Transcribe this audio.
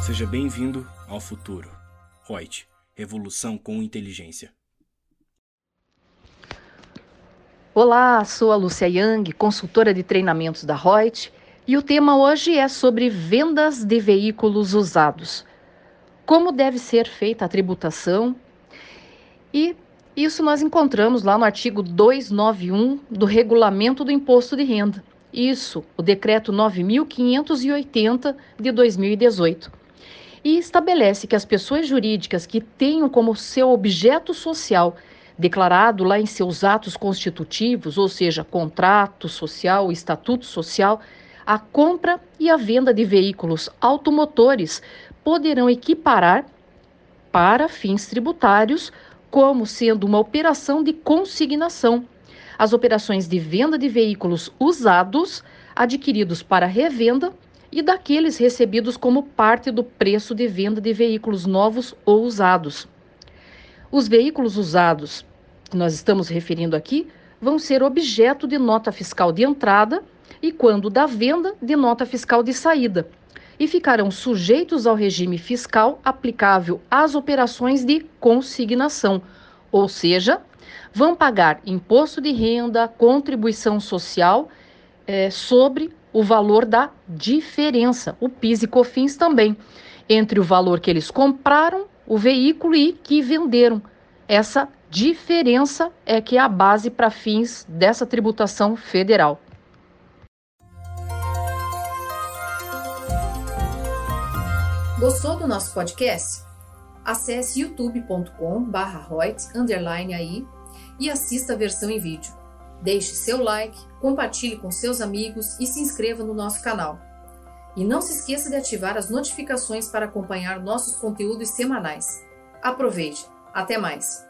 Seja bem-vindo ao futuro. Reut, revolução com inteligência. Olá, sou a Lúcia Yang, consultora de treinamentos da Reut, e o tema hoje é sobre vendas de veículos usados. Como deve ser feita a tributação? E isso nós encontramos lá no artigo 291 do Regulamento do Imposto de Renda. Isso, o decreto 9580 de 2018 e estabelece que as pessoas jurídicas que tenham como seu objeto social declarado lá em seus atos constitutivos, ou seja, contrato social, estatuto social, a compra e a venda de veículos automotores poderão equiparar para fins tributários como sendo uma operação de consignação. As operações de venda de veículos usados adquiridos para revenda e daqueles recebidos como parte do preço de venda de veículos novos ou usados. Os veículos usados que nós estamos referindo aqui vão ser objeto de nota fiscal de entrada e, quando da venda, de nota fiscal de saída, e ficarão sujeitos ao regime fiscal aplicável às operações de consignação, ou seja, vão pagar imposto de renda, contribuição social é, sobre o valor da diferença, o PIS e COFINS também, entre o valor que eles compraram o veículo e que venderam. Essa diferença é que é a base para fins dessa tributação federal. Gostou do nosso podcast? Acesse youtube.com/royts_aí e assista a versão em vídeo. Deixe seu like, compartilhe com seus amigos e se inscreva no nosso canal. E não se esqueça de ativar as notificações para acompanhar nossos conteúdos semanais. Aproveite! Até mais!